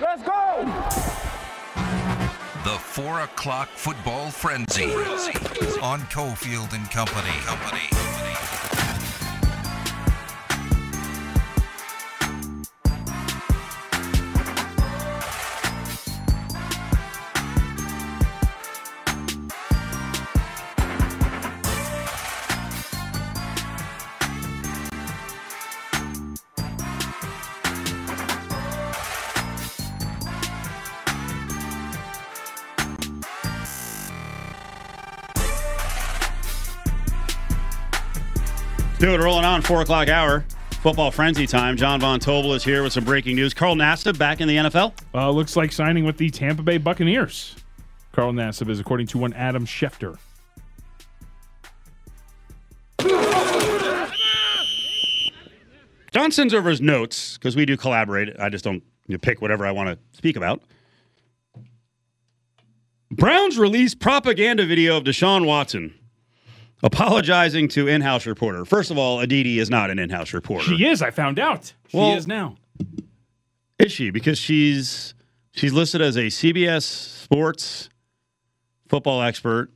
Let's go! The four o'clock football frenzy on Cofield and Company. Company. Do it rolling on four o'clock hour. Football frenzy time. John Von Tobel is here with some breaking news. Carl Nassib back in the NFL. Uh, looks like signing with the Tampa Bay Buccaneers. Carl Nassib is according to one Adam Schefter. John sends over his notes because we do collaborate. I just don't you know, pick whatever I want to speak about. Browns released propaganda video of Deshaun Watson apologizing to in-house reporter. First of all, Aditi is not an in-house reporter. She is. I found out. She Well- is now. Is she? Because she's she's listed as a CBS Sports football expert.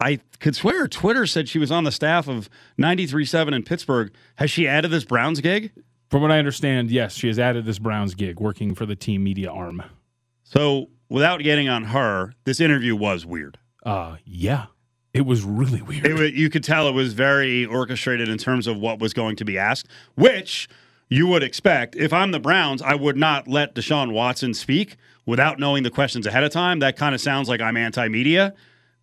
I could swear Twitter said she was on the staff of 93.7 in Pittsburgh. Has she added this Browns gig? From what I understand, yes, she has added this Browns gig, working for the team media arm. So without getting on her, this interview was weird. Uh, yeah, it was really weird. It you could tell it was very orchestrated in terms of what was going to be asked, which you would expect. If I'm the Browns, I would not let Deshaun Watson speak without knowing the questions ahead of time. That kind of sounds like I'm anti-media,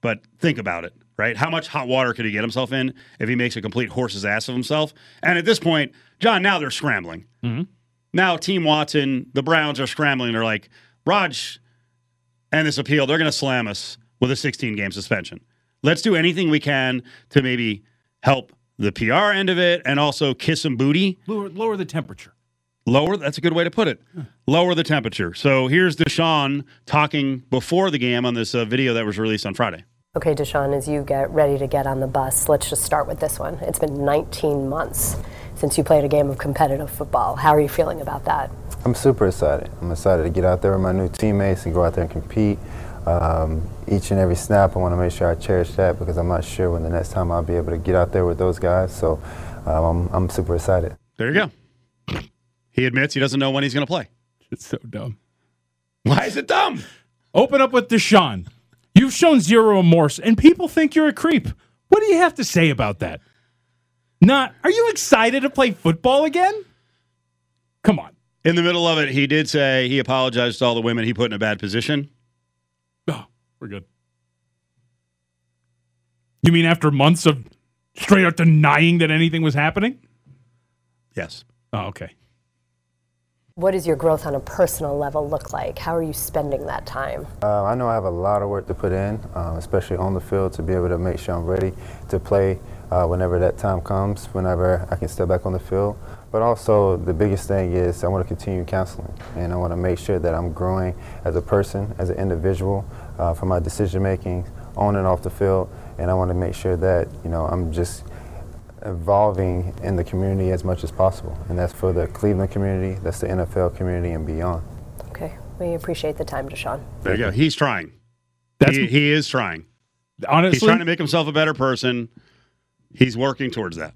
but think about it, right? How much hot water could he get himself in if he makes a complete horse's ass of himself? And at this point, John, now they're scrambling. Mm-hmm. Now, Team Watson, the Browns are scrambling. They're like, Raj and this appeal, they're going to slam us with a 16 game suspension. Let's do anything we can to maybe help the PR end of it and also kiss some booty. lower, lower the temperature. Lower, that's a good way to put it. Lower the temperature. So here's Deshaun talking before the game on this uh, video that was released on Friday. Okay, Deshaun, as you get ready to get on the bus, let's just start with this one. It's been 19 months since you played a game of competitive football. How are you feeling about that? I'm super excited. I'm excited to get out there with my new teammates and go out there and compete. Um, each and every snap, I want to make sure I cherish that because I'm not sure when the next time I'll be able to get out there with those guys. So um, I'm, I'm super excited. There you go. He admits he doesn't know when he's going to play. It's so dumb. Why is it dumb? Open up with Deshaun. You've shown zero remorse, and people think you're a creep. What do you have to say about that? Not. Are you excited to play football again? Come on. In the middle of it, he did say he apologized to all the women he put in a bad position. We're good. You mean after months of straight up denying that anything was happening? Yes. Oh, okay. What does your growth on a personal level look like? How are you spending that time? Uh, I know I have a lot of work to put in, um, especially on the field, to be able to make sure I'm ready to play uh, whenever that time comes, whenever I can step back on the field. But also, the biggest thing is I want to continue counseling, and I want to make sure that I'm growing as a person, as an individual, uh, for my decision making on and off the field. And I want to make sure that you know I'm just evolving in the community as much as possible, and that's for the Cleveland community, that's the NFL community, and beyond. Okay, we appreciate the time, Deshaun. There you go. He's trying. That's he, he is trying. honestly He's trying to make himself a better person. He's working towards that.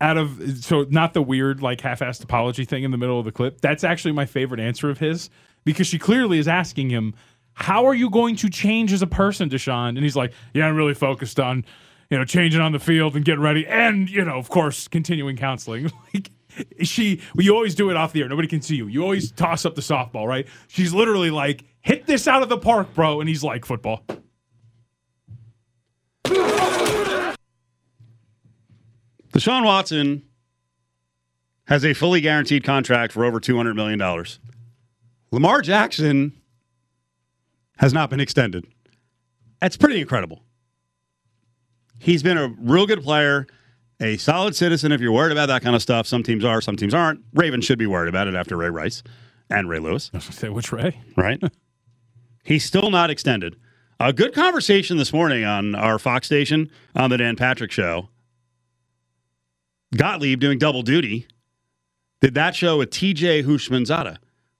out of so not the weird like half-assed apology thing in the middle of the clip. That's actually my favorite answer of his because she clearly is asking him, "How are you going to change as a person, Deshaun?" And he's like, "Yeah, I'm really focused on, you know, changing on the field and getting ready, and you know, of course, continuing counseling." like she, you always do it off the air. Nobody can see you. You always toss up the softball, right? She's literally like, "Hit this out of the park, bro," and he's like, "Football." Deshaun Watson has a fully guaranteed contract for over $200 million. Lamar Jackson has not been extended. That's pretty incredible. He's been a real good player, a solid citizen. If you're worried about that kind of stuff, some teams are, some teams aren't. Ravens should be worried about it after Ray Rice and Ray Lewis, I was gonna say which Ray? right? He's still not extended. A good conversation this morning on our Fox station on the Dan Patrick Show. Gottlieb doing double duty did that show with TJ Houshmandzadeh,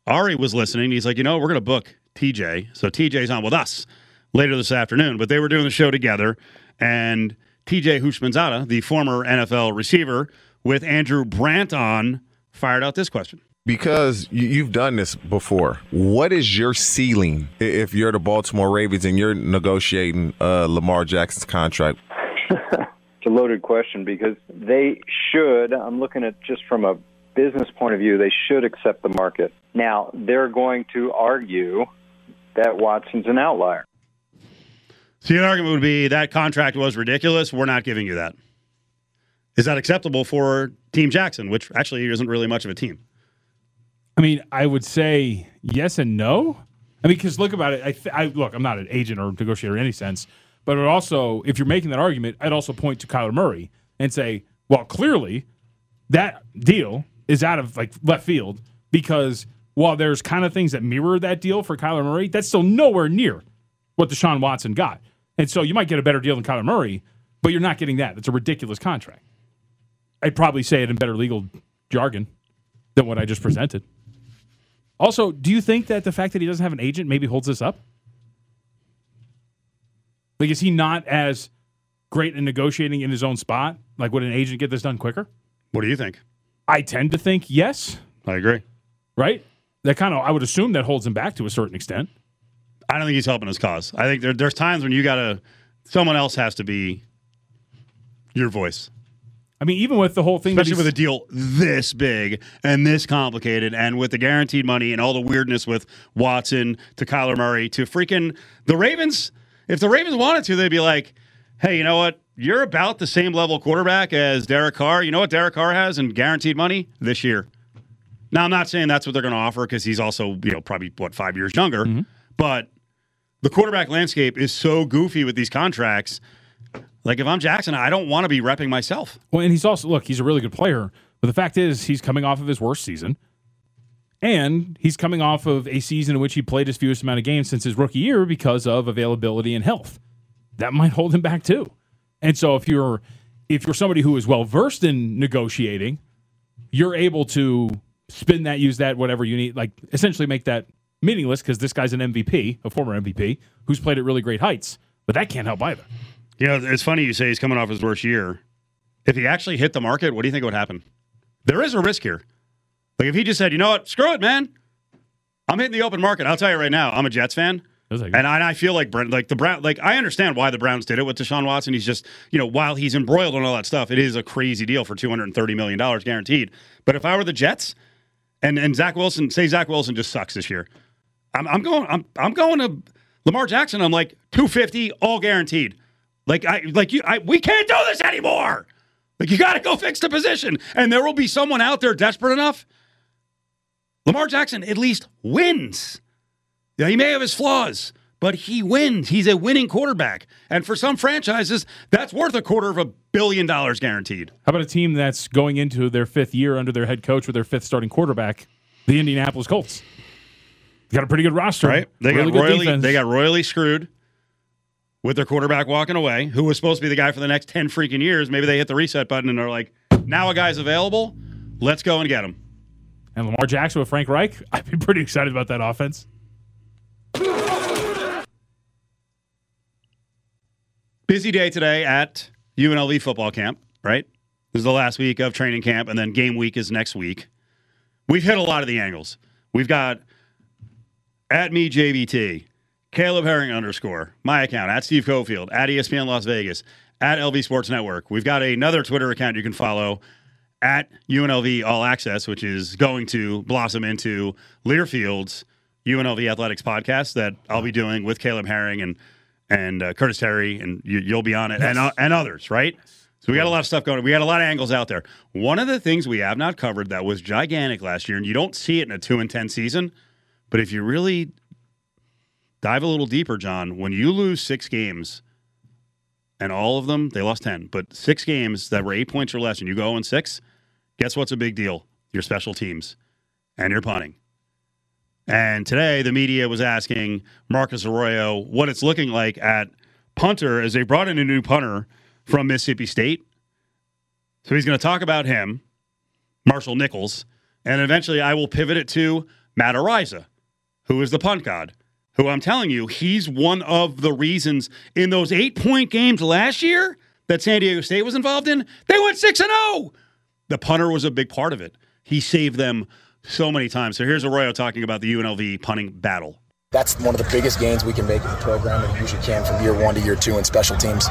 Ari was listening. He's like, you know, we're going to book TJ. So TJ's on with us later this afternoon. But they were doing the show together, and TJ Houshmandzadeh, the former NFL receiver, with Andrew Brandt on, fired out this question. Because you- you've done this before, what is your ceiling if you're the Baltimore Ravens and you're negotiating uh, Lamar Jackson's contract? It's a loaded question because they should, I'm looking at just from a business point of view, they should accept the market. Now, they're going to argue that Watson's an outlier. So the argument would be that contract was ridiculous. We're not giving you that. Is that acceptable for Team Jackson, which actually isn't really much of a team? I mean, I would say yes and no. I mean, because look about it. I, th- I look. I'm not an agent or negotiator in any sense, but it also, if you're making that argument, I'd also point to Kyler Murray and say, well, clearly that deal is out of like left field because while there's kind of things that mirror that deal for Kyler Murray, that's still nowhere near what Deshaun Watson got. And so you might get a better deal than Kyler Murray, but you're not getting that. It's a ridiculous contract. I'd probably say it in better legal jargon than what I just presented. Also, do you think that the fact that he doesn't have an agent maybe holds this up? Like, is he not as great in negotiating in his own spot? Like, would an agent get this done quicker? What do you think? I tend to think yes, I agree. right? That kind of, I would assume that holds him back to a certain extent. I don't think he's helping his cause. I think there, there's times when you got to, someone else has to be your voice. I mean, even with the whole thing, especially with a deal this big and this complicated, and with the guaranteed money and all the weirdness with Watson to Kyler Murray to freaking the Ravens. If the Ravens wanted to, they'd be like, "Hey, you know what? You're about the same level quarterback as Derek Carr. You know what Derek Carr has in guaranteed money this year." Now, I'm not saying that's what they're going to offer because he's also, you know, probably what five years younger, mm-hmm. but the quarterback landscape is so goofy with these contracts. Like if I'm Jackson, I don't want to be repping myself. Well, and he's also look, he's a really good player, but the fact is he's coming off of his worst season. And he's coming off of a season in which he played his fewest amount of games since his rookie year because of availability and health. That might hold him back too. And so if you're if you're somebody who is well versed in negotiating, you're able to spin that, use that, whatever you need, like essentially make that meaningless because this guy's an MVP, a former MVP, who's played at really great heights. But that can't help either. You know, it's funny you say he's coming off his worst year. If he actually hit the market, what do you think would happen? There is a risk here. Like if he just said, you know what, screw it, man. I'm hitting the open market. I'll tell you right now, I'm a Jets fan. Like- And I, and I feel like Brent, like the Brown, like I understand why the Browns did it with Deshaun Watson. He's just, you know, while he's embroiled in all that stuff, it is a crazy deal for 230 million dollars guaranteed. But if I were the Jets, and and Zach Wilson, say Zach Wilson just sucks this year, I'm, I'm going, I'm I'm going to Lamar Jackson. I'm like 250, all guaranteed. Like I, like you, I, we can't do this anymore. Like you got to go fix the position, and there will be someone out there desperate enough. Lamar Jackson at least wins. Yeah, he may have his flaws, but he wins. He's a winning quarterback. And for some franchises, that's worth a quarter of a billion dollars guaranteed. How about a team that's going into their fifth year under their head coach with their fifth starting quarterback, the Indianapolis Colts? They got a pretty good roster, Right? They Really got royally defense. they got royally screwed with their quarterback walking away, who was supposed to be the guy for the next 10 freaking years. Maybe they hit the reset button and they're like, now a guy's available. Let's go and get him. and Lamar Jackson with Frank Reich. I'd be pretty excited about that offense. Busy day today at UNLV football camp, right? This is the last week of training camp, and then game week is next week. We've hit a lot of the angles. We've got at me JBT, Caleb Herring underscore, my account, at Steve Cofield, at ESPN Las Vegas, at LV Sports Network. We've got another Twitter account you can follow at UNLV All Access, which is going to blossom into Learfield's UNLV Athletics podcast that I'll be doing with Caleb Herring and and uh, Curtis Terry, and you, you'll be on it, and uh, and others, right? So we got a lot of stuff going. We got a lot of angles out there. One of the things we have not covered that was gigantic last year, and you don't see it in a two and ten season, but if you really dive a little deeper, John, when you lose six games, and all of them they lost ten, but six games that were eight points or less, and you go in six, guess what's a big deal? Your special teams and your punting. And today, the media was asking Marcus Arroyo what it's looking like at punter as they brought in a new punter from Mississippi State. So he's going to talk about him, Marshall Nichols, and eventually I will pivot it to Matt Araiza, who is the punt god, who I'm telling you, he's one of the reasons in those eight point games last year that San Diego State was involved in, they went 6 and 0. The punter was a big part of it. He saved them so many times. So here's Arroyo talking about the UNLV punting battle. That's one of the biggest gains we can make in the program, and usually can from year one to year two in special teams.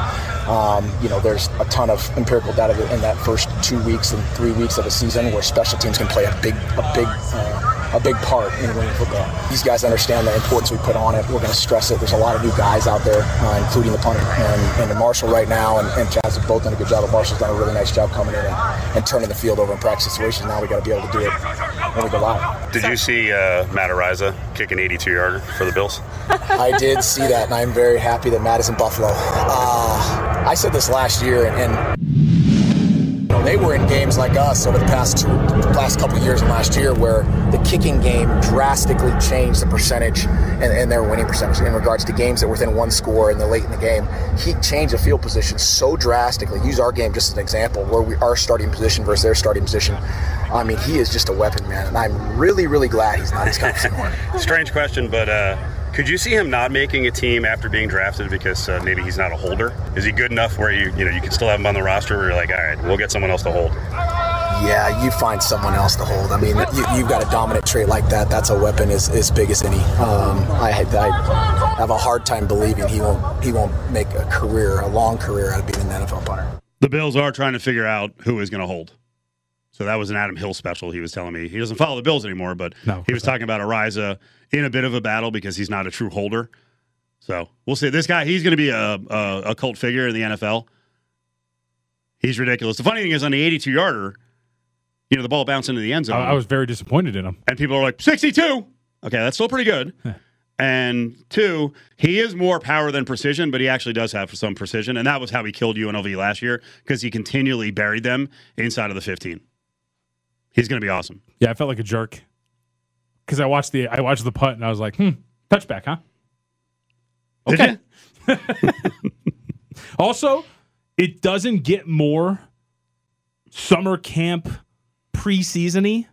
Um, you know, there's a ton of empirical data in that first two weeks and three weeks of a season where special teams can play a big, a big. Uh, a big part in winning football. These guys understand the importance we put on it. We're going to stress it. There's a lot of new guys out there, uh, including the punter and, and Marshall right now, and, and Chaz have both done a good job. But Marshall's done a really nice job coming in and, and turning the field over in practice situations. Now we got to be able to do it when we go live. Did you see uh, Matt Araiza kick an 82 yarder for the Bills? I did see that, and I'm very happy that Matt is in Buffalo. Uh, I said this last year, and, and they were in games like us over the past two, last couple years and last year where the kicking game drastically changed the percentage and, and, their winning percentage in regards to games that were within one score in the late in the game. He changed the field position so drastically. Use our game just as an example where we are starting position versus their starting position. I mean, he is just a weapon, man, and I'm really, really glad he's not his Cubs anymore. Strange question, but. Uh could you see him not making a team after being drafted because uh, maybe he's not a holder? Is he good enough where you you know you can still have him on the roster where you're like, all right, we'll get someone else to hold? Yeah, you find someone else to hold. I mean, you, have got a dominant trait like that. That's a weapon as, as big as any. Um, I, I have a hard time believing he won't he won't make a career, a long career out of being an NFL punter. The Bills are trying to figure out who is going to hold. So that was an Adam Hill special. He was telling me he doesn't follow the Bills anymore, but no, he was talking about Araiza in a bit of a battle because he's not a true holder. So we'll see. This guy, he's going to be a, a, a cult figure in the NFL. He's ridiculous. The funny thing is, on the 82 yarder, you know, the ball bounced into the end zone. I, I was very disappointed in him. And people are like, 62. Okay, that's still pretty good. and two, he is more power than precision, but he actually does have some precision. And that was how he killed UNLV last year because he continually buried them inside of the 15. He's going to be awesome. Yeah, I felt like a jerk because I watched the I watched the punt and I was like, hmm, touchback, huh? Okay. also, it doesn't get more summer camp preseasony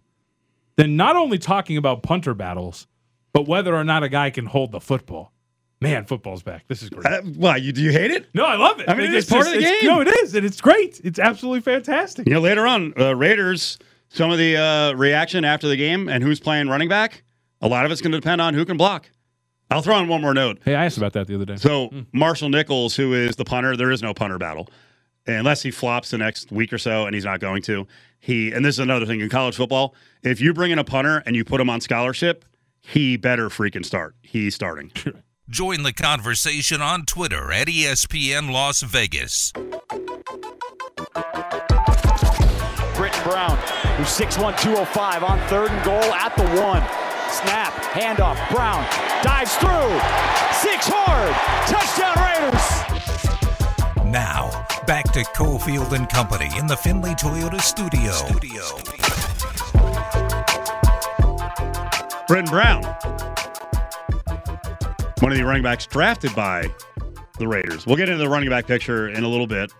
than not only talking about punter battles, but whether or not a guy can hold the football. Man, football's back. This is great. Uh, why you do you hate it? No, I love it. I mean, it's, it's part just, of the game. No, it is, and it's great. It's absolutely fantastic. You know, later on, uh, Raiders some of the uh, reaction after the game and who's playing running back, a lot of it's going to depend on who can block. I'll throw in one more note. Hey, I asked about that the other day. So mm. Marshall Nichols, who is the punter, there is no punter battle unless he flops the next week or so, and he's not going to. He and this is another thing in college football. If you bring in a punter and you put him on scholarship, he better freaking start. He's starting. Join the conversation on Twitter at ESPN Las Vegas. Brittain Brown, who's 6'1", 205 on third and goal at the one. Snap, handoff, Brown dives through, six hard, touchdown Raiders. Now, back to Cofield and Company in the Findlay Toyota studio. studio. Brittain Brown, one of the running backs drafted by the Raiders. We'll get into the running back picture in a little bit.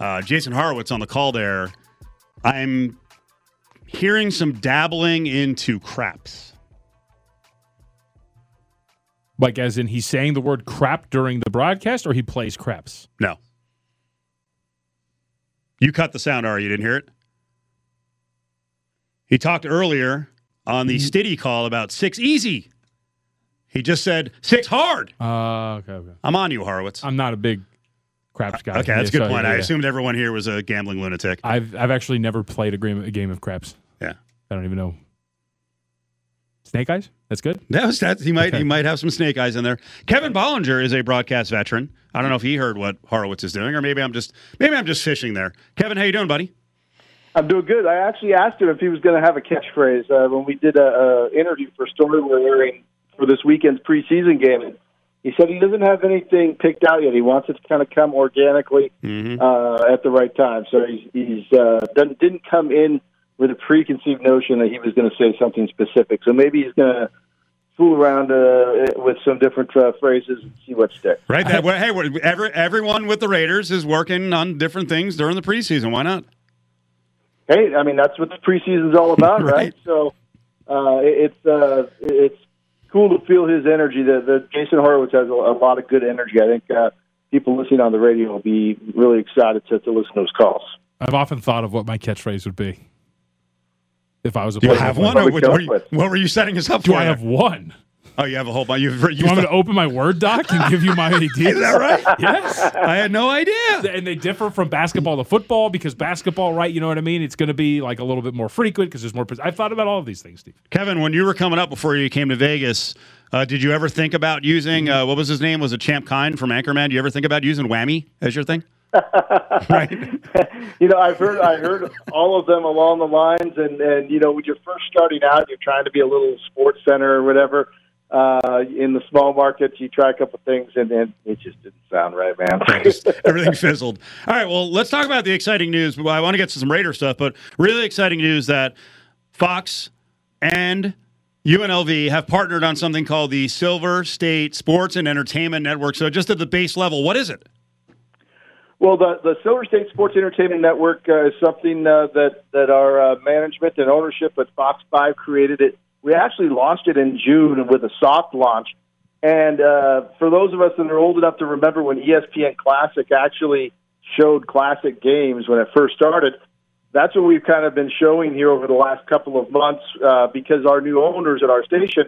Uh, Jason Horowitz on the call there I'm hearing some dabbling into craps. Like, as in he's saying the word crap during the broadcast, or he plays craps? No. You cut the sound, Ari. You didn't hear it? He talked earlier on the mm-hmm. Stiddy call about six easy. He just said six hard. Uh, okay, okay. I'm on you, Horowitz. I'm not a big craps guy. Okay, that's a good so, point. Yeah, I assumed everyone here was a gambling lunatic. I've I've actually never played a game a game of craps. Yeah, I don't even know. Snake eyes. That's good. That was that. He might okay. he might have some snake eyes in there. Kevin Bollinger is a broadcast veteran. I don't know if he heard what Horowitz is doing, or maybe I'm just maybe I'm just fishing there. Kevin, how you doing, buddy? I'm doing good. I actually asked him if he was going to have a catchphrase uh, when we did a, a interview for story we're airing for this weekend's preseason game. He said he doesn't have anything picked out yet. He wants it to kind of come organically mm-hmm. uh, at the right time. So he's, he's uh, didn't, didn't come in with a preconceived notion that he was going to say something specific. So maybe he's going to fool around uh, with some different uh, phrases and see what sticks. Right. That, well, hey, every, everyone with the Raiders is working on different things during the preseason. Why not? Hey, I mean that's what the preseason's all about, right? right? So uh, it's uh, it's cool to feel his energy. The, the Jason Horowitz has a, a lot of good energy. I think uh, people listening on the radio will be really excited to, to listen to his calls. I've often thought of what my catchphrase would be if I was a Do you have one? Or what, what, are you- what were you setting us up Do for? I have one? Oh, you have a whole bunch. You've, Do you want me to open my Word doc and give you my ideas? Is that right? Yes. I had no idea. And they differ from basketball to football because basketball, right? You know what I mean? It's going to be like a little bit more frequent because there's more. I've thought about all of these things, Steve. Kevin, when you were coming up before you came to Vegas, uh, did you ever think about using uh, what was his name? Was it Champ Kind from Anchorman? Do you ever think about using Whammy as your thing? Right. you know, I've heard I heard all of them along the lines, and and you know, when you're first starting out, you're trying to be a little sports center or whatever. Uh, in the small markets, you try a couple things, and then it just didn't sound right, man. Everything fizzled. All right, well, let's talk about the exciting news. Well, I want to get to some Raider stuff, but really exciting news that Fox and UNLV have partnered on something called the Silver State Sports and Entertainment Network. So, just at the base level, what is it? Well, the the Silver State Sports Entertainment Network uh, is something uh, that that our uh, management and ownership at Fox Five created. It we actually launched it in June with a soft launch. And uh, for those of us that are old enough to remember when ESPN Classic actually showed classic games when it first started, that's what we've kind of been showing here over the last couple of months uh, because our new owners at our station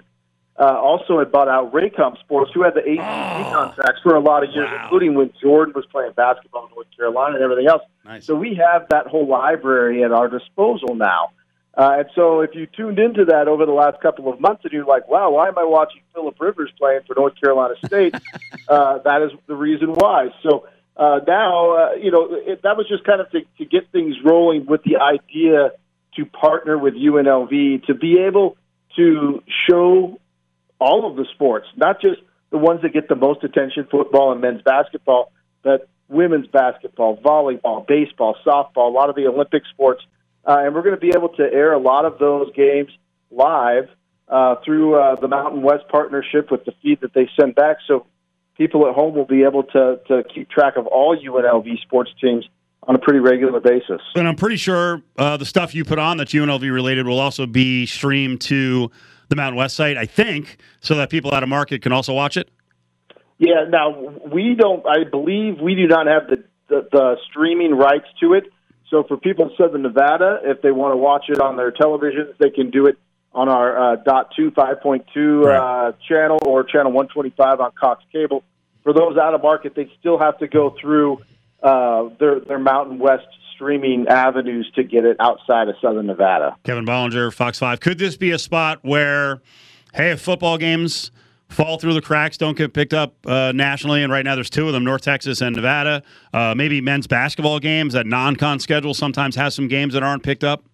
uh, also had bought out Raycom Sports, who had the ACC contracts for a lot of years, including when Jordan was playing basketball in North Carolina and everything else. So we have that whole library at our disposal now. Uh, and so if you tuned into that over the last couple of months and you're like, wow, why am I watching Philip Rivers playing for North Carolina State? uh, that is the reason why. So uh, now, uh, you know, it, that was just kind of to, to get things rolling with the idea to partner with UNLV to be able to show all of the sports, not just the ones that get the most attention, football and men's basketball, but women's basketball, volleyball, baseball, softball, a lot of the Olympic sports. Uh, and we're going to be able to air a lot of those games live uh, through uh, the Mountain West partnership with the feed that they send back. So people at home will be able to, to keep track of all UNLV sports teams on a pretty regular basis. And I'm pretty sure uh, the stuff you put on that's UNLV related will also be streamed to the Mountain West site, I think, so that people out of market can also watch it. Yeah, now we don't. I believe we do not have the, the the streaming rights to it. So for people in Southern Nevada, if they want to watch it on their televisions, they can do it on our uh, dot two five point two uh, channel or channel one twenty five on Cox Cable. For those out of market, they still have to go through uh, their their Mountain West streaming avenues to get it outside of Southern Nevada. Kevin Bollinger, Fox 5. Could this be a spot where, hey, if football games fall through the cracks, don't get picked up uh, nationally, and right now there's two of them, North Texas and Nevada, uh, maybe men's basketball games, that non-con schedule sometimes has some games that aren't picked up?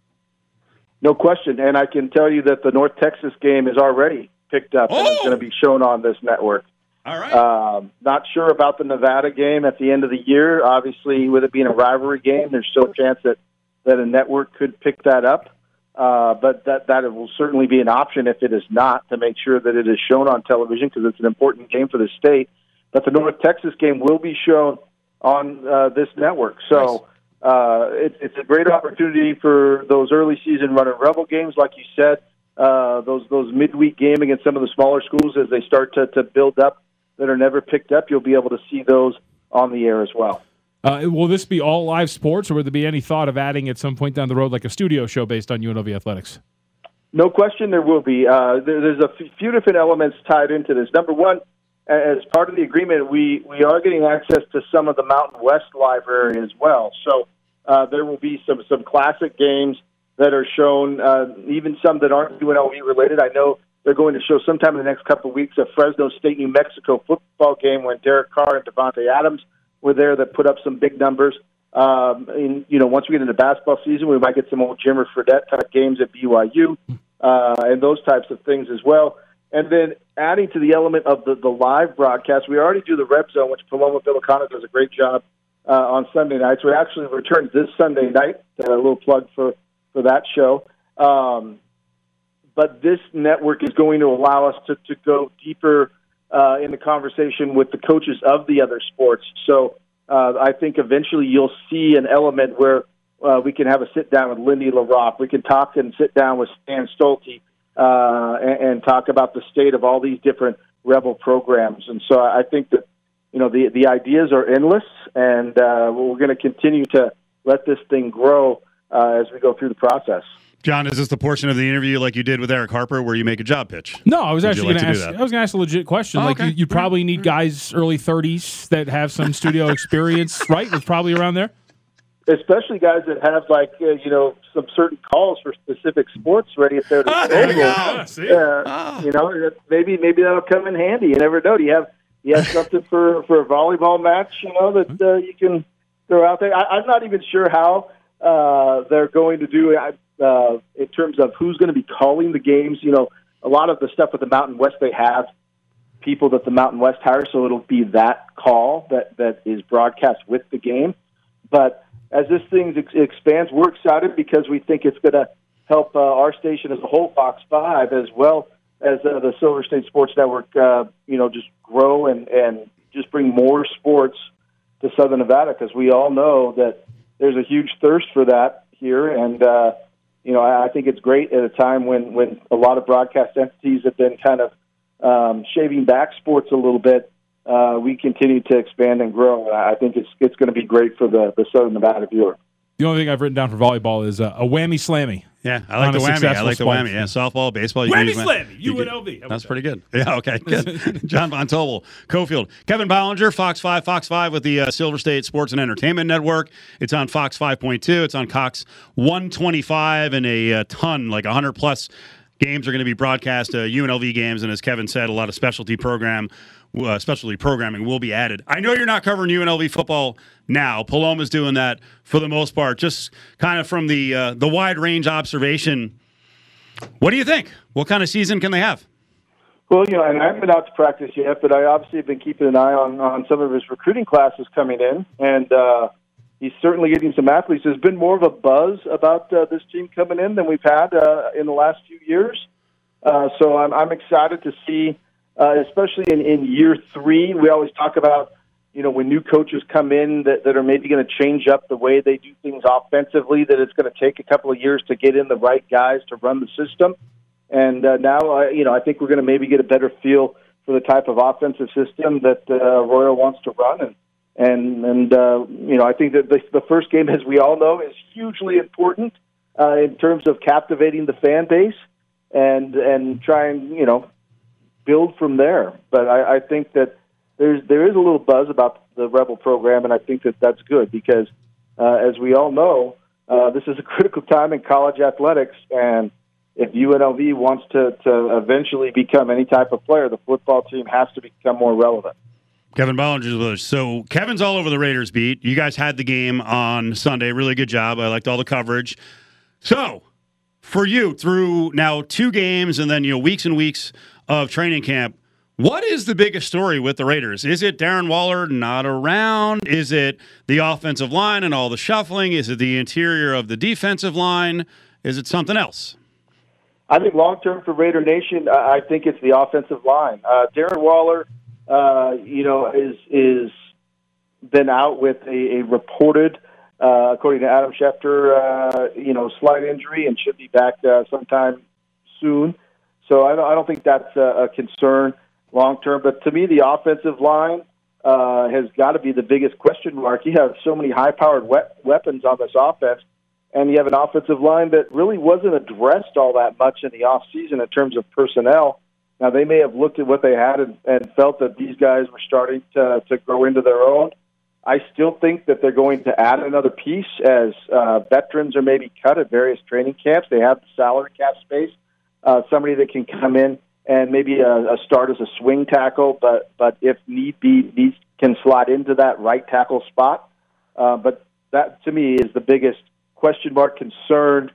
No question, and I can tell you that the North Texas game is already picked up and it's going to be shown on this network. All right. Um, not sure about the Nevada game at the end of the year. Obviously, with it being a rivalry game, there's still a chance that, that a network could pick that up. Uh, but that that it will certainly be an option if it is not to make sure that it is shown on television because it's an important game for the state. But the North Texas game will be shown on uh, this network, so uh, it, it's a great opportunity for those early season running rebel games, like you said. Uh, those those midweek game against some of the smaller schools as they start to, to build up that are never picked up, you'll be able to see those on the air as well. Uh, will this be all live sports, or would there be any thought of adding at some point down the road, like a studio show based on UNLV athletics? No question, there will be. Uh, there, there's a few different elements tied into this. Number one, as part of the agreement, we, we are getting access to some of the Mountain West library as well. So uh, there will be some some classic games that are shown, uh, even some that aren't UNLV related. I know they're going to show sometime in the next couple of weeks a Fresno State New Mexico football game when Derek Carr and Davante Adams were there that put up some big numbers. Um, and you know, once we get into basketball season, we might get some old Jimmer Fredette type games at BYU uh, and those types of things as well. And then adding to the element of the, the live broadcast, we already do the rep Zone, which Paloma Villicana does a great job uh, on Sunday nights. We actually returns this Sunday night. Uh, a little plug for for that show. Um, but this network is going to allow us to, to go deeper uh, in the conversation with the coaches of the other sports. So uh, I think eventually you'll see an element where uh, we can have a sit down with Lindy La Rocque. We can talk and sit down with Stan Stolte. uh, and, and talk about the state of all these different rebel programs. And so I think that you know the the ideas are endless, and uh, we're going to continue to let this thing grow uh, as we go through the process. John, is this the portion of the interview like you did with Eric Harper where you make a job pitch? No, I was Would actually like going to to do ask. that? I was going to ask a legit question. Oh, like okay. you, you probably need guys early thirties that have some studio experience, right? It's probably around there. Especially guys that have like uh, you know some certain calls for specific sports ready at their there you disposal. go. See? Uh, You know, maybe maybe that'll come in handy. You never know. Do you have you have something for for a volleyball match? You know that uh, you can throw out there. I, I'm not even sure how uh, they're going to do it uh, in terms of who's going to be calling the games. You know, a lot of the stuff with the Mountain West they have people that the Mountain West hires, so it'll be that call that that is broadcast with the game. But as this thing ex- expands, we're excited because we think it's going to help uh, our station as a whole, Fox Five, as well as uh, the Silver State Sports Network. Uh, you know, just grow and and just bring more sports to Southern Nevada because we all know that there's a huge thirst for that here, and uh, you know, I, I think it's great at a time when when a lot of broadcast entities have been kind of um, shaving back sports a little bit. Uh, we continue to expand and grow. And I think it's it's going to be great for the the Southern Nevada viewer. The only thing I've written down for volleyball is uh, a whammy slammy. Yeah, I like the whammy. I like the spike. whammy. Yeah, softball, baseball. you Whammy slammy, UNLV. How That's pretty good. Yeah, okay, good. John Von Tobel, Cofield, Kevin Bollinger, Fox Five, Fox Five with the uh, Silver State Sports and Entertainment Network. It's on Fox Five Point Two. It's on Cox One Twenty Five, and a, uh ton, like hundred plus games are going to be broadcast. Uh, UNLV games, and as Kevin said, a lot of specialty program. Uh, specialty programming will be added. I know you're not covering UNLV football now. Paloma's doing that for the most part. Just kind of from the uh, the wide range observation. What do you think? What kind of season can they have? Well, you know, and I haven't been out to practice yet, but I obviously have been keeping an eye on on some of his recruiting classes coming in, and uh, he's certainly getting some athletes. There's been more of a buzz about uh, this team coming in than we've had uh, in the last few years. Uh, so I'm, I'm excited to see, uh, especially in, in year three. We always talk about, you know, when new coaches come in that, that are maybe going to change up the way they do things offensively, that it's going to take a couple of years to get in the right guys to run the system. And uh, now, uh, you know, I think we're going to maybe get a better feel for the type of offensive system that uh, Royal wants to run. And and and uh, you know, I think that the, the first game, as we all know, is hugely important uh, in terms of captivating the fan base and and trying, you know build from there. But I, I think that there's there is a little buzz about the Rebel program, and I think that that's good because, uh, as we all know, uh, this is a critical time in college athletics, and if UNLV wants to to eventually become any type of player, the football team has to become more relevant. Kevin Bollinger's with us. So Kevin's all over the Raiders beat. You guys had the game on Sunday. Really good job. I liked all the coverage. So for you, through now two games and then you know weeks and weeks of training camp, what is the biggest story with the Raiders? Is it Darren Waller not around? Is it the offensive line and all the shuffling? Is it the interior of the defensive line? Is it something else? I think long term for Raider Nation, I think it's the offensive line. Uh, Darren Waller, uh, you know, is is been out with a, a reported, uh, according to Adam Schefter, uh, you know, slight injury and should be back uh, sometime soon. So I don't, I don't think that's a, a concern long term. But to me, the offensive line uh, has got to be the biggest question mark. You have so many high powered we- weapons on this offense and you have an offensive line that really wasn't addressed all that much in the off season in terms of personnel. Now they may have looked at what they had and, and felt that these guys were starting to to grow into their own. I still think that they're going to add another piece as uh, veterans are maybe cut at various training camps. They have the salary cap space. Uh, somebody that can come in and maybe a, a start as a swing tackle, but but if need be, needs can slide into that right tackle spot. Uh, but that to me is the biggest question mark concern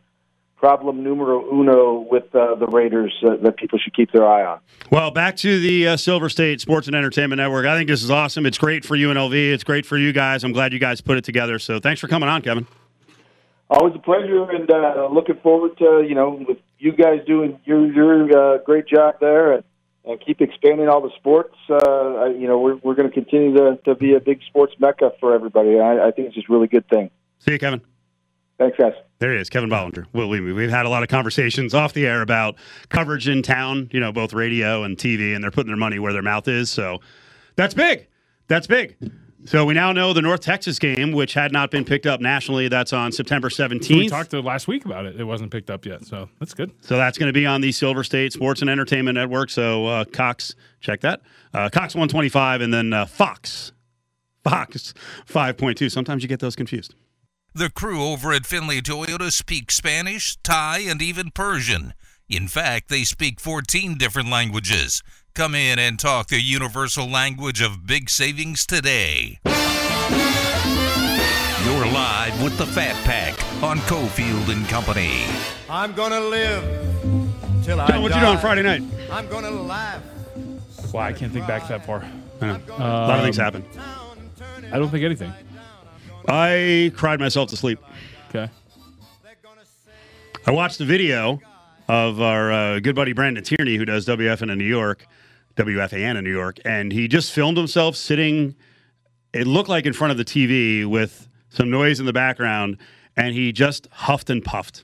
problem numero uno with uh, the Raiders uh, that people should keep their eye on. Well, back to the uh, Silver State Sports and Entertainment Network. I think this is awesome. It's great for UNLV. It's great for you guys. I'm glad you guys put it together. So thanks for coming on, Kevin. Always a pleasure, and uh, looking forward to you know with you guys doing your your uh, great job there and, and keep expanding all the sports. Uh, you know we're we're going to continue to to be a big sports mecca for everybody. I, I think it's just a really good thing. See you, Kevin. Thanks, guys. There he is, Kevin Bollinger. Well, we, we've had a lot of conversations off the air about coverage in town, you know, both radio and TV, and they're putting their money where their mouth is. So that's big. That's big. So we now know the North Texas game, which had not been picked up nationally. That's on September 17th. We talked to last week about it. It wasn't picked up yet, so that's good. So that's going to be on the Silver State Sports and Entertainment Network. So uh, Cox, check that. Uh, Cox 125, and then uh, Fox, Fox 5.2. Sometimes you get those confused. The crew over at Findlay Toyota speak Spanish, Thai, and even Persian. In fact, they speak 14 different languages. Come in and talk the universal language of big savings today. You're live with the Fat Pack on Cofield and Company. I'm gonna live till I John, what you die. doing Friday night? I'm gonna laugh. Wow, I can't think back that far. I know. a lot of things Um, happen. I don't think anything. I cried myself to sleep. Okay. I watched the video of our uh, good buddy Brandon Tierney, who does WFN in New York, WFAN in New York, and he just filmed himself sitting. It looked like in front of the TV with some noise in the background, and he just huffed and puffed,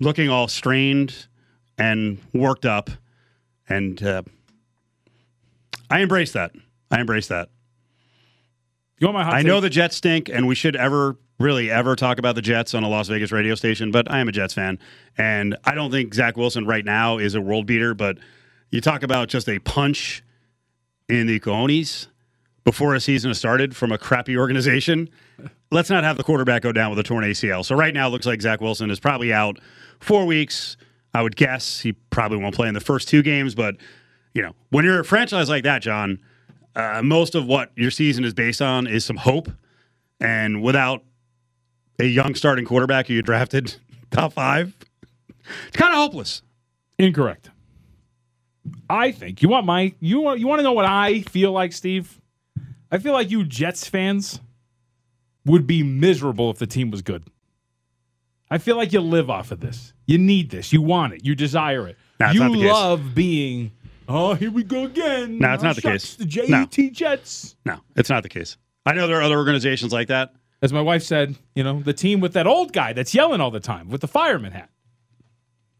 looking all strained and worked up. And uh, I embrace that. I embrace that. You want my hot I know the Jets stink, and we should ever, really ever talk about the Jets on a Las Vegas radio station, but I am a Jets fan. And I don't think Zach Wilson right now is a world beater, but you talk about just a punch in the cojones before a season has started from a crappy organization. Let's not have the quarterback go down with a torn ACL. So right now, it looks like Zach Wilson is probably out four weeks. I would guess he probably won't play in the first two games, but you know, when you're a franchise like that, John, uh, most of what your season is based on is some hope. And without a young starting quarterback who you drafted top five, it's kind of hopeless. Incorrect. I think you want my you want you want to know what I feel like, Steve. I feel like you Jets fans would be miserable if the team was good. I feel like you live off of this. You need this. You want it. You desire it. No, you not the case. love being. Oh, here we go again. No, it's Oh, not the shucks, case. The JET No. Jets. No, it's not the case. I know there are other organizations like that. As my wife said, you know, the team with that old guy that's yelling all the time with the fireman hat.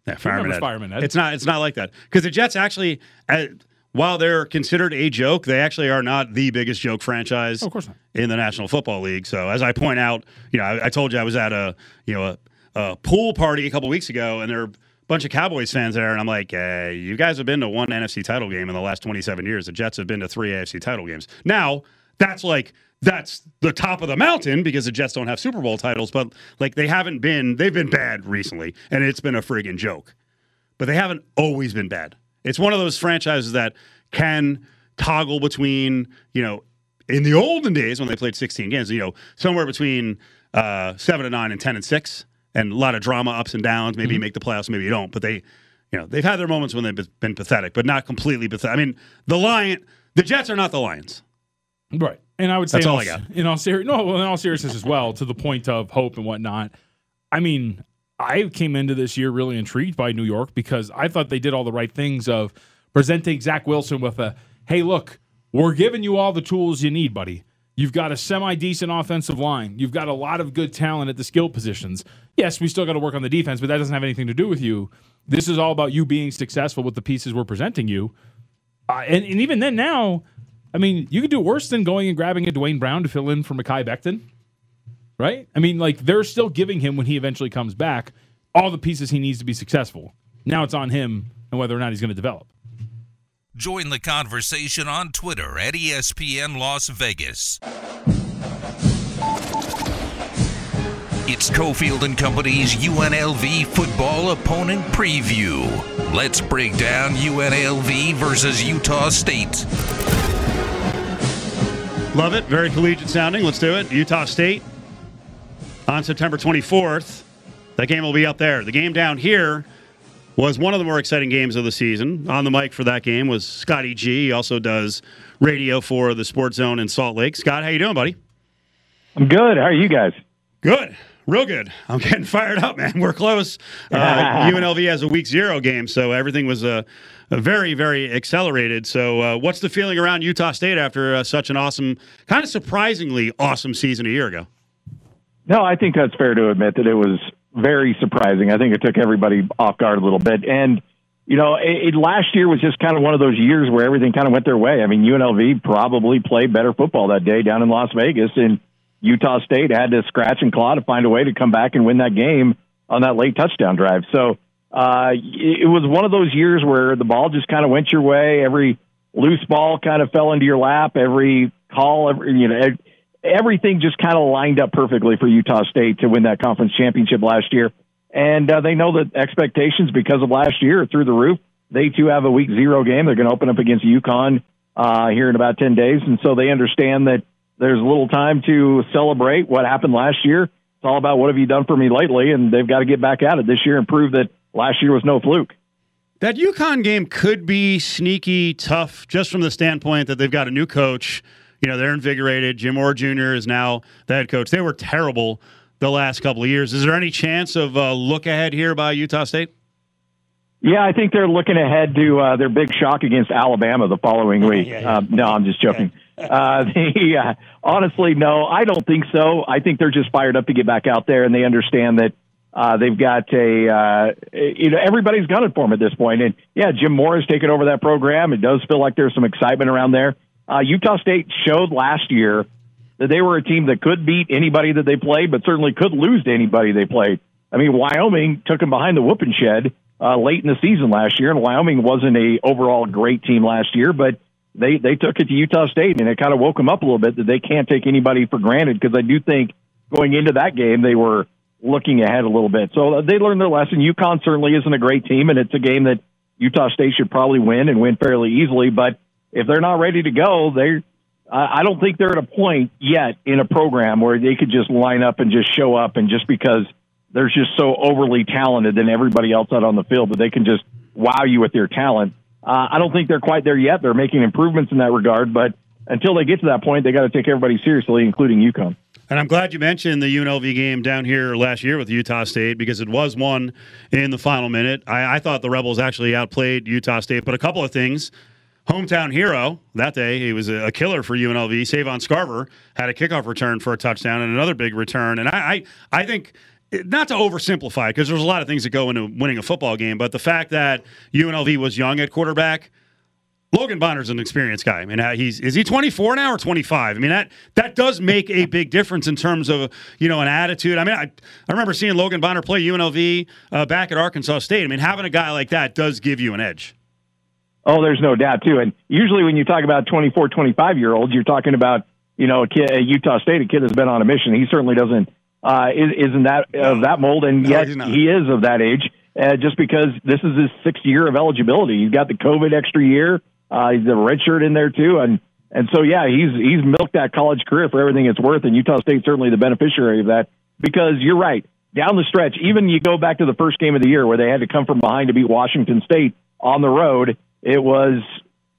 Yeah, fireman remember Ed. Fireman Ed. It's not. It's not like that because the Jets actually, uh, while they're considered a joke, they actually are not the biggest joke franchise. of course not. in the National Football League. So as I point out, you know, I, I told you I was at a you know a, a pool party a couple weeks ago, and there are a bunch of Cowboys fans there, and I'm like, uh, you guys have been to one NFC title game in the last 27 years. The Jets have been to three AFC title games. Now that's like that's the top of the mountain because the Jets don't have Super Bowl titles, but like they haven't been they've been bad recently, and it's been a friggin' joke. But they haven't always been bad. It's one of those franchises that can toggle between, you know, in the olden days when they played 16 games, you know, somewhere between uh, seven and nine and 10 and six, and a lot of drama, ups and downs. Maybe you mm-hmm. make the playoffs, maybe you don't. But they, you know, they've had their moments when they've been pathetic, but not completely pathetic. I mean, the Lion, the Jets are not the Lions. Right. And I would say That's all all, I got. In all ser- no, well, in all seriousness as well, to the point of hope and whatnot. I mean, I came into this year really intrigued by New York because I thought they did all the right things of presenting Zach Wilson with a, hey, look, we're giving you all the tools you need, buddy. You've got a semi decent offensive line. You've got a lot of good talent at the skill positions. Yes, we still got to work on the defense, but that doesn't have anything to do with you. This is all about you being successful with the pieces we're presenting you. Uh, and, and even then, now, I mean, you could do worse than going and grabbing a Duane Brown to fill in for Mekhi Becton, right? I mean, like they're still giving him when he eventually comes back all the pieces he needs to be successful. Now it's on him and whether or not he's going to develop. Join the conversation on Twitter at ESPN Las Vegas. It's Cofield and Company's UNLV football opponent preview. Let's break down UNLV versus Utah State. Love it. Very collegiate sounding. Let's do it. Utah State on September 24th. That game will be up there. The game down here was one of the more exciting games of the season. On the mic for that game was Scotty G. He also does radio for the Sports Zone in Salt Lake. Scott, how you doing, buddy? I'm good. How are you guys? Good. Real good. I'm getting fired up, man. We're close. Uh, UNLV has a week zero game, so everything was uh, very, very accelerated. So, uh, what's the feeling around Utah State after uh, such an awesome, kind of surprisingly awesome season a year ago? No, I think that's fair to admit that it was very surprising. I think it took everybody off guard a little bit. And, you know, it, it, last year was just kind of one of those years where everything kind of went their way. I mean, UNLV probably played better football that day down in Las Vegas, and Utah State had to scratch and claw to find a way to come back and win that game on that late touchdown drive. So uh, it was one of those years where the ball just kind of went your way. Every loose ball kind of fell into your lap. Every call, every, you know, everything just kind of lined up perfectly for Utah State to win that conference championship last year. And uh, they know that expectations because of last year are through the roof. They too have a week zero game. They're going to open up against UConn uh, here in about 10 days. And so they understand that there's little time to celebrate what happened last year. It's all about what have you done for me lately? And they've got to get back at it this year and prove that last year was no fluke. That UConn game could be sneaky tough just from the standpoint that they've got a new coach you know, they're invigorated. Jim Mora Jr. is now the head coach. They were terrible the last couple of years. Is there any chance of a look ahead here by Utah State? Yeah, I think they're looking ahead to uh, their big shock against Alabama the following week. Yeah, yeah. Uh, no, I'm just joking. Uh, they, uh, honestly, no, I don't think so. I think they're just fired up to get back out there, and they understand that uh, they've got a, uh, you know, everybody's gunning for them at this point. And yeah, Jim Mora has taken over that program. It does feel like there's some excitement around there. Uh, Utah State showed last year that they were a team that could beat anybody that they played, but certainly could lose to anybody they played. I mean, Wyoming took them behind the whooping shed uh, late in the season last year, and Wyoming wasn't a overall great team last year, but they they took it to Utah State, and it kind of woke them up a little bit that they can't take anybody for granted because I do think going into that game they were looking ahead a little bit. So uh, they learned their lesson. UConn certainly isn't a great team, and it's a game that Utah State should probably win and win fairly easily, but if they're not ready to go, they I don't think they're at a point yet in a program where they could just line up and just show up and just because they're just so overly talented than everybody else out on the field that they can just wow you with their talent. Uh, I don't think they're quite there yet. They're making improvements in that regard, but until they get to that point, they got to take everybody seriously, including UConn. And I'm glad you mentioned the UNLV game down here last year with Utah State because it was won in the final minute. I, I thought the Rebels actually outplayed Utah State, but a couple of things hometown hero that day. He was a killer for UNLV. Savon Scarver had a kickoff return for a touchdown and another big return. And I, I, I think not to oversimplify because there's a lot of things that go into winning a football game, but the fact that UNLV was young at quarterback. Logan Bonner's an experienced guy. I mean, he's is he 24 now or 25? I mean, that that does make a big difference in terms of you know an attitude. I mean, I, I remember seeing Logan Bonner play UNLV uh, back at Arkansas State. I mean, having a guy like that does give you an edge. Oh, there's no doubt too. And usually when you talk about 24, 25 year olds, you're talking about, you know, a kid, a Utah State, a kid that's been on a mission. He certainly doesn't, uh, is, isn't that of that mold. And no, yet he is of that age, uh, just because this is his sixth year of eligibility. He's got the COVID extra year. Uh, he's a red shirt in there too. And, and so, yeah, he's, he's milked that college career for everything it's worth. And Utah State certainly the beneficiary of that because you're right. Down the stretch, even you go back to the first game of the year where they had to come from behind to beat Washington State on the road it was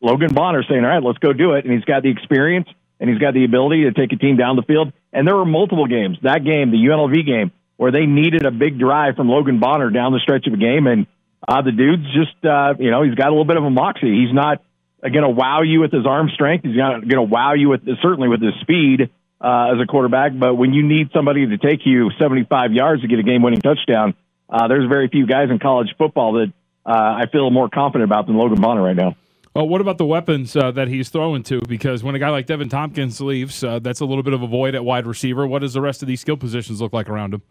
Logan Bonner saying, all right, let's go do it. And he's got the experience and he's got the ability to take a team down the field. And there were multiple games, that game, the UNLV game, where they needed a big drive from Logan Bonner down the stretch of a game. And uh, the dude's just, uh, you know, he's got a little bit of a moxie. He's not going to wow you with his arm strength. He's not going to wow you with, certainly with his speed uh, as a quarterback. But when you need somebody to take you 75 yards to get a game winning touchdown, uh, there's very few guys in college football that uh, I feel more confident about than Logan Bonner right now. Well, what about the weapons uh, that he's throwing to? Because when a guy like Deven Thompkins leaves, uh, that's a little bit of a void at wide receiver. What does the rest of these skill positions look like around him?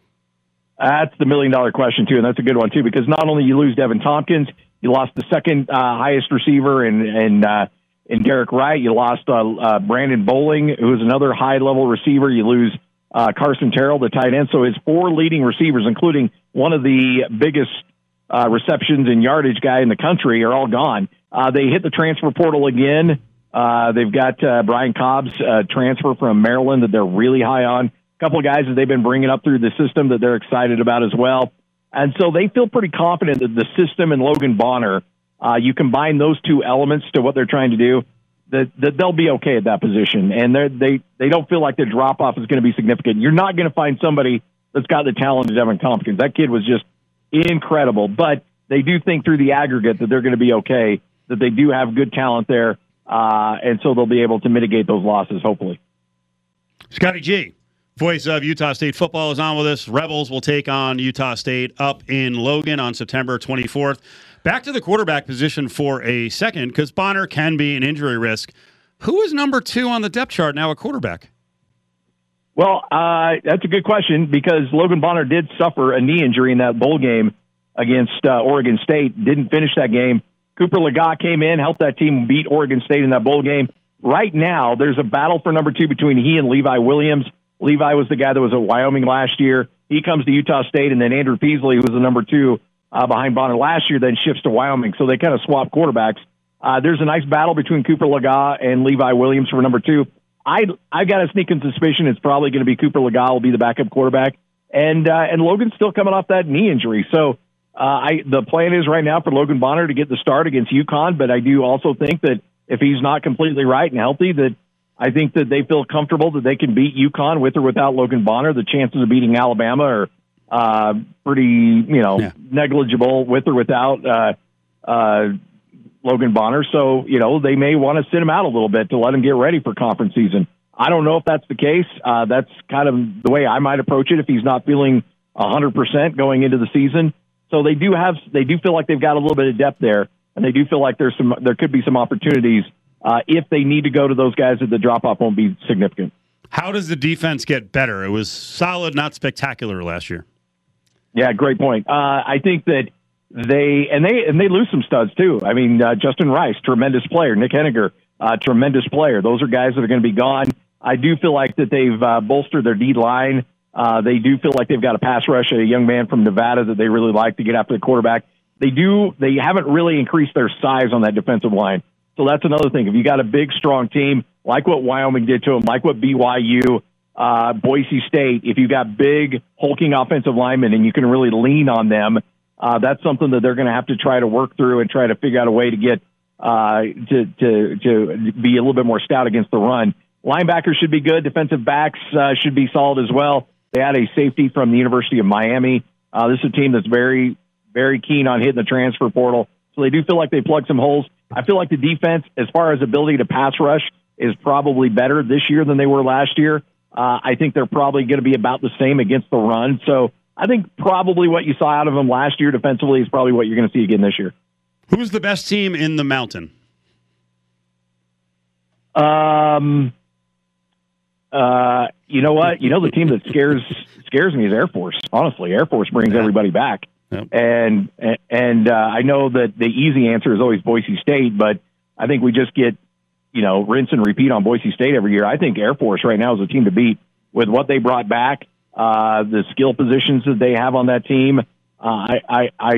That's the million dollar question too, and that's a good one too. Because not only you lose Deven Thompkins, you lost the second uh, highest receiver in in, uh, in Derek Wright. You lost uh, uh, Brandon Bowling, who is another high level receiver. You lose Carson Terrell, the tight end. So his four leading receivers, including one of the biggest uh, receptions and yardage guy in the country are all gone. Uh, they hit the transfer portal again. Uh, they've got uh, Brian Cobbs uh, transfer from Maryland that they're really high on. A couple of guys that they've been bringing up through the system that they're excited about as well. And so they feel pretty confident that the system and Logan Bonner, uh, you combine those two elements to what they're trying to do, that, that they'll be okay at that position. And they they don't feel like the drop off is going to be significant. You're not going to find somebody that's got the talent of Deven Thompkins. That kid was just incredible. But they do think through the aggregate that they're going to be okay, that they do have good talent there, uh, and so they'll be able to mitigate those losses, hopefully. Scotty G, Voice of Utah State football is on with us. Rebels will take on Utah State up in Logan on September 24th. Back to the quarterback position for a second, because Bonner can be an injury risk. Who is number two on the depth chart now at quarterback? Well, uh, that's a good question because Logan Bonner did suffer a knee injury in that bowl game against uh, Oregon State. Didn't finish that game. Cooper Legas came in, helped that team beat Oregon State in that bowl game. Right now, there's a battle for number two between he and Levi Williams. Levi was the guy that was at Wyoming last year. He comes to Utah State, and then Andrew Peasley, who was the number two uh, behind Bonner last year, then shifts to Wyoming. So they kind of swap quarterbacks. Uh, there's a nice battle between Cooper Legas and Levi Williams for number two. I I got a sneaking suspicion it's probably going to be Cooper Legas will be the backup quarterback, and uh, and Logan's still coming off that knee injury. So uh, I the plan is right now for Logan Bonner to get the start against UConn, but I do also think that if he's not completely right and healthy, that I think that they feel comfortable that they can beat UConn with or without Logan Bonner. The chances of beating Alabama are uh, pretty, you know, yeah. negligible with or without uh, uh, Logan Bonner. So, you know, they may want to sit him out a little bit to let him get ready for conference season. I don't know if that's the case. Uh, that's kind of the way I might approach it if he's not feeling 100% going into the season. So they do have, they do feel like they've got a little bit of depth there, and they do feel like there's some, there could be some opportunities uh, if they need to go to those guys that the drop off won't be significant. How does the defense get better? It was solid, not spectacular last year. Yeah, great point. Uh, I think that they and they and they lose some studs too. I mean, uh, Justin Rice, tremendous player. Nick Heninger, uh, tremendous player. Those are guys that are going to be gone. I do feel like that they've uh, bolstered their D line. Uh, they do feel like they've got a pass rush, a young man from Nevada that they really like to get after the quarterback. They do. They haven't really increased their size on that defensive line. So that's another thing. If you got a big, strong team like what Wyoming did to them, like what BYU, uh, Boise State, if you got big, hulking offensive linemen and you can really lean on them, uh, that's something that they're going to have to try to work through and try to figure out a way to get uh, to to to be a little bit more stout against the run. Linebackers should be good. Defensive backs uh, should be solid as well. They had a safety from the University of Miami. Uh, this is a team that's very very keen on hitting the transfer portal, so they do feel like they plugged some holes. I feel like the defense, as far as ability to pass rush, is probably better this year than they were last year. Uh, I think they're probably going to be about the same against the run. So I think probably what you saw out of them last year defensively is probably what you're going to see again this year. Who's the best team in the mountain? Um, uh, you know what? You know the team that scares scares me is Air Force. Honestly, Air Force brings yeah. everybody back. Yep. And and uh, I know that the easy answer is always Boise State, but I think we just get you know rinse and repeat on Boise State every year. I think Air Force right now is a team to beat with what they brought back, uh, the skill positions that they have on that team. Uh, I, I, I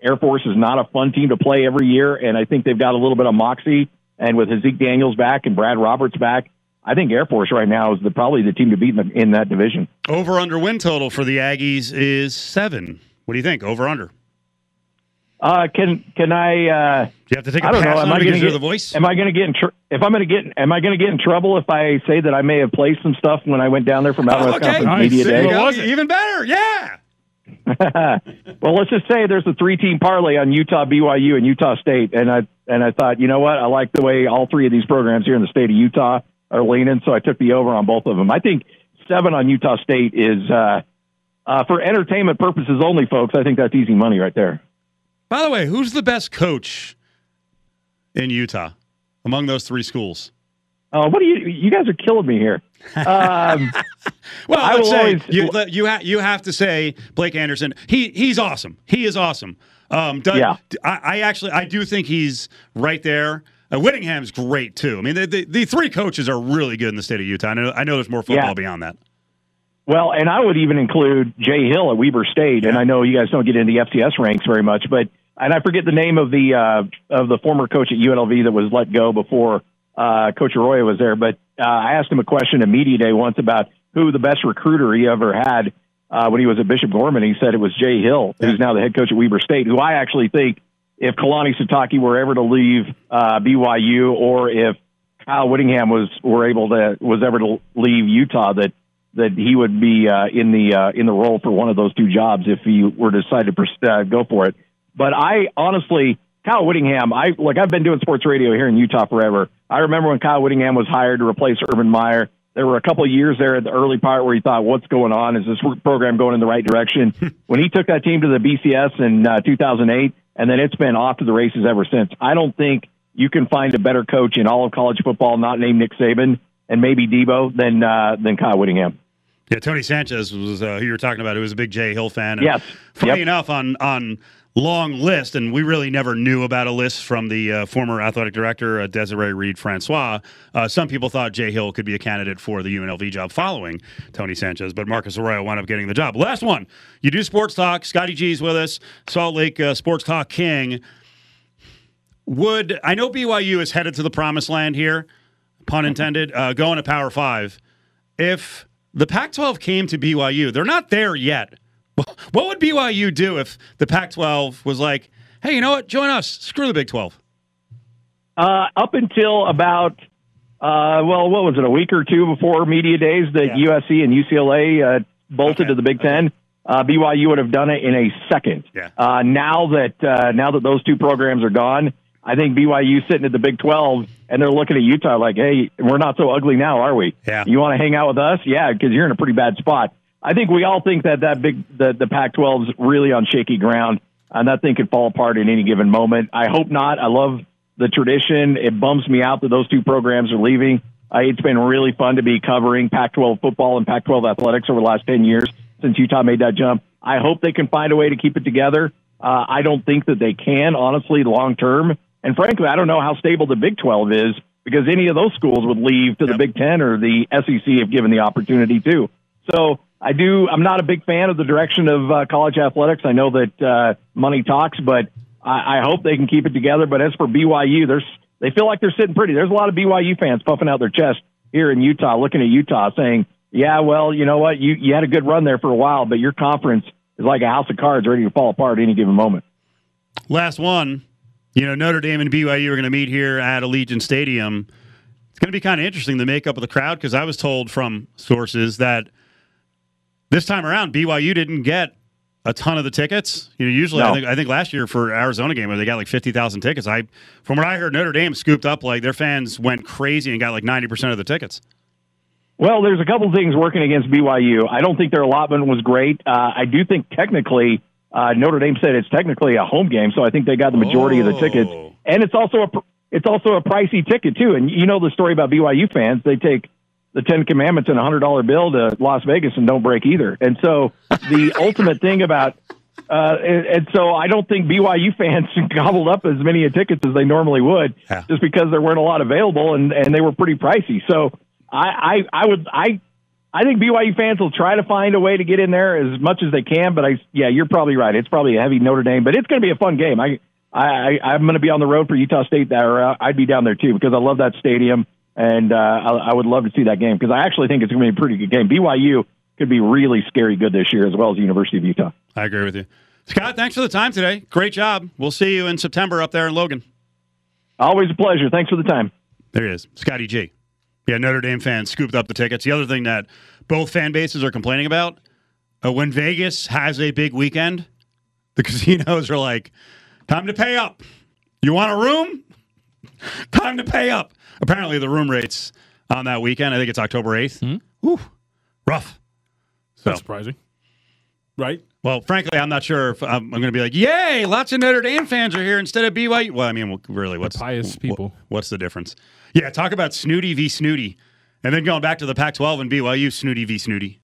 Air Force is not a fun team to play every year, and I think they've got a little bit of moxie. And with Zeke Daniels back and Brad Roberts back, I think Air Force right now is the, probably the team to beat in, the, in that division. Over under win total for the Aggies is seven. What do you think? Over under? Uh, can can I? Uh, do you have to take a I don't know. Am I going to hear the voice? Am I going to get in? Tr- if I'm going to get, am I going to get in trouble if I say that I may have played some stuff when I went down there from Out oh, West okay. Conference Media Day? Well, even better, yeah. well, let's just say there's a three-team parlay on Utah, BYU, and Utah State, and I and I thought, you know what, I like the way all three of these programs here in the state of Utah are leaning, so I took the over on both of them. I think seven on Utah State is uh, uh, for entertainment purposes only, folks. I think that's easy money right there. By the way, who's the best coach in Utah among those three schools? Oh, what are you? You guys are killing me here. Um, well, I will say always, you you, ha- you have to say Blake Anderson. He he's awesome. He is awesome. Um, does, yeah. I, I, actually I do think he's right there. Uh, Whittingham's great too. I mean, the, the, the three coaches are really good in the state of Utah. I know I know there's more football yeah. beyond that. Well, and I would even include Jay Hill at Weber State, yeah. and I know you guys don't get into the FCS ranks very much, but and I forget the name of the uh, of the former coach at UNLV that was let go before uh, Coach Arroyo was there. But uh, I asked him a question at media day once about who the best recruiter he ever had uh, when he was at Bishop Gorman. He said it was Jay Hill, who's now the head coach at Weber State, who I actually think if Kalani Sitake were ever to leave uh, BYU or if Kyle Whittingham was were able to was ever to leave Utah, that that he would be uh, in the uh, in the role for one of those two jobs if he were to decide to uh, go for it. But I honestly, Kyle Whittingham, I like I've been doing sports radio here in Utah forever. I remember when Kyle Whittingham was hired to replace Urban Meyer. there were a couple of years there at the early part where he thought, "What's going on? Is this program going in the right direction?" when he took that team to the BCS in uh, 2008, and then it's been off to the races ever since. I don't think you can find a better coach in all of college football, not named Nick Saban and maybe Dabo, than uh, than Kyle Whittingham. Yeah, Tony Sanchez was uh, who you were talking about. Who was a big Jay Hill fan. And Yes. Funny Yep. enough, on on long list, and we really never knew about a list from the uh, former athletic director uh, Desiree Reed Francois. Uh, some people thought Jay Hill could be a candidate for the UNLV job following Tony Sanchez, but Marcus Arroyo wound up getting the job. Last one, you do sports talk. Scotty G's with us, Salt Lake uh, Sports Talk King. Would I know BYU is headed to the promised land here, pun intended, uh, going to Power Five. If the Pac 12 came to BYU, they're not there yet. What would BYU do if the Pac 12 was like, hey, you know what? Join us. Screw the Big 12. Uh, up until about, uh, well, what was it, a week or two before media days that USC and UCLA uh, bolted to the Big Ten, uh, BYU would have done it in a second. Yeah. Uh, now that uh, now that those two programs are gone, I think BYU sitting at the Big Twelve and they're looking at Utah like, hey, we're not so ugly now, are we? Yeah. You want to hang out with us? Yeah, because you're in a pretty bad spot. I think we all think that that big the the Pac-12 is really on shaky ground, and that thing could fall apart at any given moment. I hope not. I love the tradition. It bums me out that those two programs are leaving. Uh, it's been really fun to be covering Pac-12 football and Pac-12 athletics over the last 10 years since Utah made that jump. I hope they can find a way to keep it together. Uh, I don't think that they can, honestly, long term. And frankly, I don't know how stable the Big 12 is because any of those schools would leave to the Big 10 or the SEC if given the opportunity to. So I do. I'm not a big fan of the direction of uh, college athletics. I know that uh, money talks, but I, I hope they can keep it together. But as for BYU, there's they feel like they're sitting pretty. There's a lot of BYU fans puffing out their chest here in Utah, looking at Utah, saying, "Yeah, well, you know what? You you had a good run there for a while, but your conference is like a house of cards, ready to fall apart at any given moment." Last one. You know, Notre Dame and BYU are going to meet here at Allegiant Stadium. It's going to be kind of interesting, the makeup of the crowd, because I was told from sources that this time around, BYU didn't get a ton of the tickets. You know, usually I think I think last year for Arizona game where they got like fifty thousand tickets. I from what I heard, Notre Dame scooped up like their fans went crazy and got like ninety percent of the tickets. Well, there's a couple things working against BYU. I don't think their allotment was great. Uh, I do think technically uh, Notre Dame said it's technically a home game, so I think they got the majority of the tickets. And it's also a it's also a pricey ticket too. And you know the story about BYU fans; they take the Ten Commandments and a hundred dollar bill to Las Vegas and don't break either. And so the ultimate thing about uh, and, and so I don't think BYU fans gobbled up as many tickets as they normally would, just because there weren't a lot available and, and they were pretty pricey. So I, I, I would I I think BYU fans will try to find a way to get in there as much as they can. But I yeah, you're probably right. It's probably a heavy Notre Dame, but it's going to be a fun game. I I, I I'm going to be on the road for Utah State there. I'd be down there too because I love that stadium and uh, I, I would love to see that game because I actually think it's going to be a pretty good game. BYU could be really scary good this year as well as the University of Utah. I agree with you, Scott. Thanks for the time today. Great job. We'll see you in September up there in Logan. Always a pleasure. Thanks for the time. There he is, Scotty G. Yeah, Notre Dame fans scooped up the tickets. The other thing that both fan bases are complaining about uh, when Vegas has a big weekend, the casinos are like, time to pay up. You want a room? time to pay up. Apparently, the room rates on that weekend, I think it's October 8th. Hmm? Whew, rough. So, That's surprising. Right? well, frankly, I'm not sure if um, I'm, I'm going to be like, yay, lots of Notre Dame fans are here instead of BYU. Well, I mean, really, what's pious people. what's the difference? Yeah, talk about snooty v snooty. And then going back to the Pac 12 and BYU, snooty v snooty.